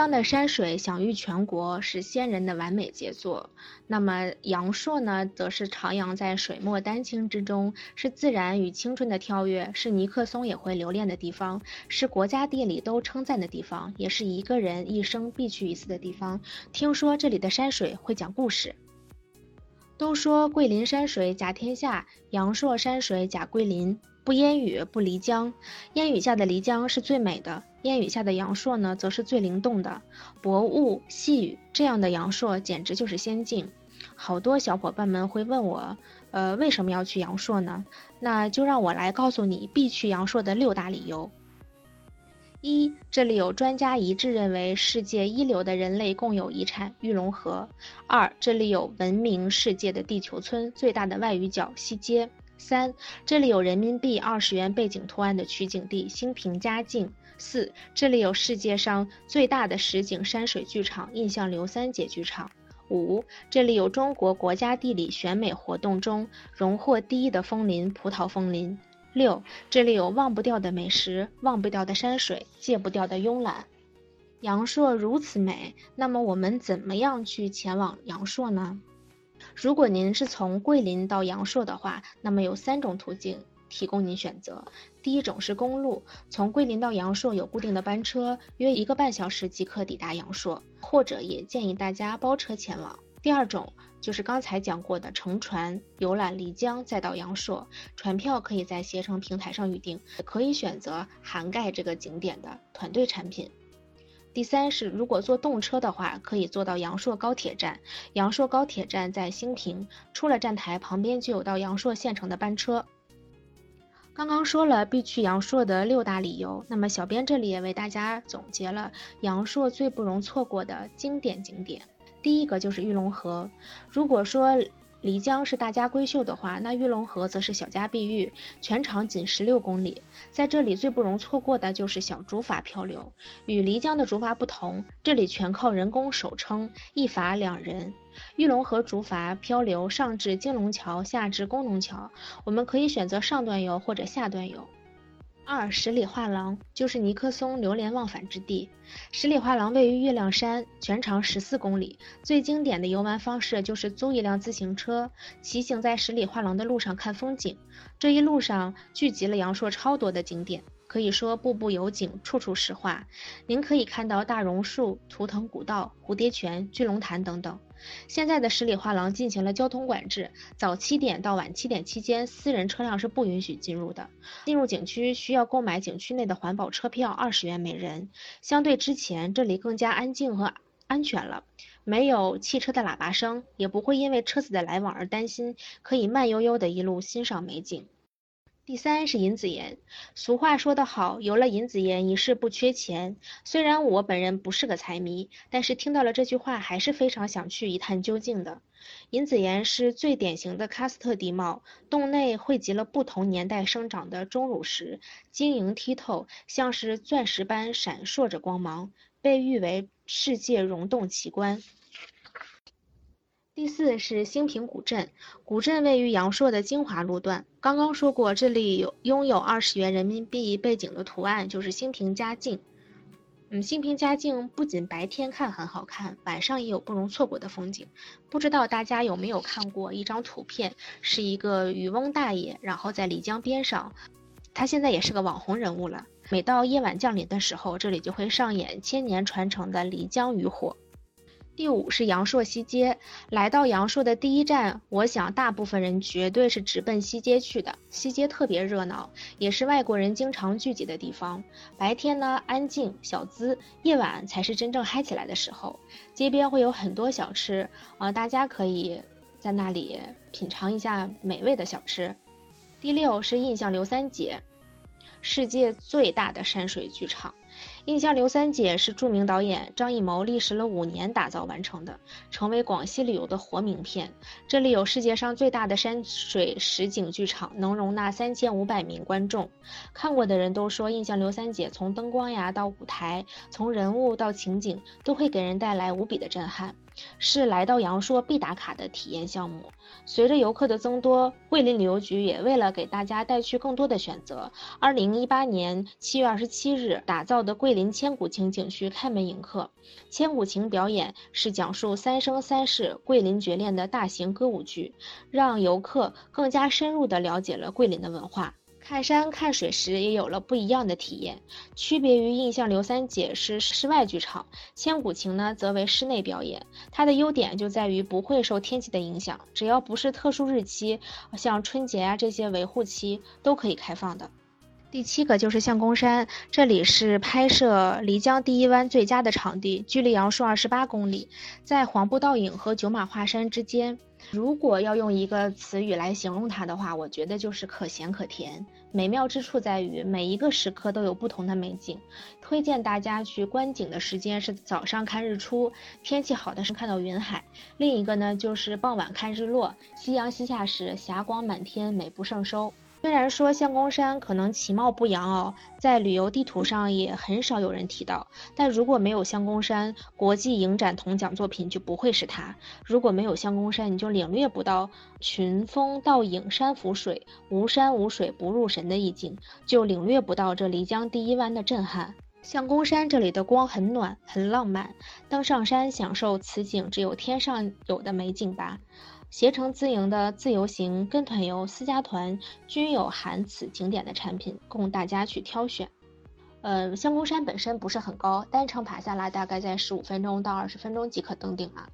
湘的山水享誉全国，是先人的完美杰作。那么阳朔呢，则是徜徉在水墨丹青之中，是自然与青春的跳跃，是尼克松也会留恋的地方，是国家地理都称赞的地方，也是一个人一生必去一次的地方。听说这里的山水会讲故事。都说桂林山水甲天下，阳朔山水甲桂林。不烟雨不漓江，烟雨下的漓江是最美的，烟雨下的阳朔呢，则是最灵动的。薄雾细雨这样的阳朔，简直就是仙境。好多小伙伴们会问我，呃，为什么要去阳朔呢？那就让我来告诉你必去阳朔的六大理由。一，这里有专家一致认为世界一流的人类共有遗产玉龙河。二，这里有闻名世界的地球村，最大的外语角西街。三，这里有人民币二十元背景图案的取景地兴平嘉境。四，这里有世界上最大的实景山水剧场印象刘三姐剧场。五，这里有中国国家地理选美活动中荣获第一的枫林葡萄枫林。六，这里有忘不掉的美食，忘不掉的山水，戒不掉的慵懒。阳朔如此美，那么我们怎么样去前往阳朔呢？如果您是从桂林到阳朔的话，那么有三种途径提供您选择。第一种是公路，从桂林到阳朔有固定的班车，约一个半小时即可抵达阳朔，或者也建议大家包车前往。第二种就是刚才讲过的乘船游览漓江，再到阳朔，船票可以在携程平台上预订，可以选择涵盖这个景点的团队产品。第三是，如果坐动车的话，可以坐到阳朔高铁站。阳朔高铁站在兴平，出了站台旁边就有到阳朔县城的班车。刚刚说了必去阳朔的六大理由，那么小编这里也为大家总结了阳朔最不容错过的经典景点。第一个就是玉龙河。如果说漓江是大家闺秀的话，那玉龙河则是小家碧玉，全长仅十六公里。在这里最不容错过的就是小竹筏漂流。与漓江的竹筏不同，这里全靠人工手撑，一筏两人。玉龙河竹筏漂流上至金龙桥，下至工农桥，我们可以选择上段游或者下段游。二十里画廊就是尼克松流连忘返之地。十里画廊位于月亮山，全长十四公里。最经典的游玩方式就是租一辆自行车，骑行在十里画廊的路上看风景。这一路上聚集了阳朔超多的景点。可以说步步有景，处处是画。您可以看到大榕树、图腾古道、蝴蝶泉、聚龙潭等等。现在的十里画廊进行了交通管制，早七点到晚七点期间，私人车辆是不允许进入的。进入景区需要购买景区内的环保车票，二十元每人。相对之前，这里更加安静和安全了，没有汽车的喇叭声，也不会因为车子的来往而担心，可以慢悠悠的一路欣赏美景。第三是银子岩，俗话说得好，有了银子岩，一世不缺钱。虽然我本人不是个财迷，但是听到了这句话，还是非常想去一探究竟的。银子岩是最典型的喀斯特地貌，洞内汇集了不同年代生长的钟乳石，晶莹剔透，像是钻石般闪烁着光芒，被誉为世界溶洞奇观。第四是兴平古镇，古镇位于阳朔的金华路段。刚刚说过，这里有拥有二十元人民币背景的图案，就是兴平嘉境。嗯，兴平嘉境不仅白天看很好看，晚上也有不容错过的风景。不知道大家有没有看过一张图片，是一个渔翁大爷，然后在漓江边上，他现在也是个网红人物了。每到夜晚降临的时候，这里就会上演千年传承的漓江渔火。第五是阳朔西街，来到阳朔的第一站，我想大部分人绝对是直奔西街去的。西街特别热闹，也是外国人经常聚集的地方。白天呢安静小资，夜晚才是真正嗨起来的时候。街边会有很多小吃，啊，大家可以在那里品尝一下美味的小吃。第六是印象刘三姐，世界最大的山水剧场。印象刘三姐是著名导演张艺谋历时了五年打造完成的，成为广西旅游的活名片。这里有世界上最大的山水实景剧场，能容纳三千五百名观众。看过的人都说，印象刘三姐从灯光呀到舞台，从人物到情景，都会给人带来无比的震撼。是来到阳朔必打卡的体验项目。随着游客的增多，桂林旅游局也为了给大家带去更多的选择，二零一八年七月二十七日打造的桂桂林千古情景区开门迎客。千古情表演是讲述三生三世桂林绝恋的大型歌舞剧，让游客更加深入地了解了桂林的文化。看山看水时也有了不一样的体验，区别于印象刘三姐是室外剧场，千古情呢则为室内表演。它的优点就在于不会受天气的影响，只要不是特殊日期，像春节啊这些维护期都可以开放的。第七个就是相公山，这里是拍摄漓江第一湾最佳的场地，距离阳朔二十八公里，在黄布倒影和九马华山之间。如果要用一个词语来形容它的话，我觉得就是可咸可甜。美妙之处在于每一个时刻都有不同的美景。推荐大家去观景的时间是早上看日出，天气好的是看到云海；另一个呢就是傍晚看日落，夕阳西下时霞光满天，美不胜收。虽然说相公山可能其貌不扬哦，在旅游地图上也很少有人提到，但如果没有相公山，国际影展铜奖作品就不会是它；如果没有相公山，你就领略不到群峰倒影山浮水，无山无水不入神的意境，就领略不到这漓江第一湾的震撼。相公山这里的光很暖，很浪漫，登上山享受此景只有天上有的美景吧。携程自营的自由行、跟团游、私家团均有含此景点的产品供大家去挑选。呃，香公山本身不是很高，单程爬下来大概在十五分钟到二十分钟即可登顶了。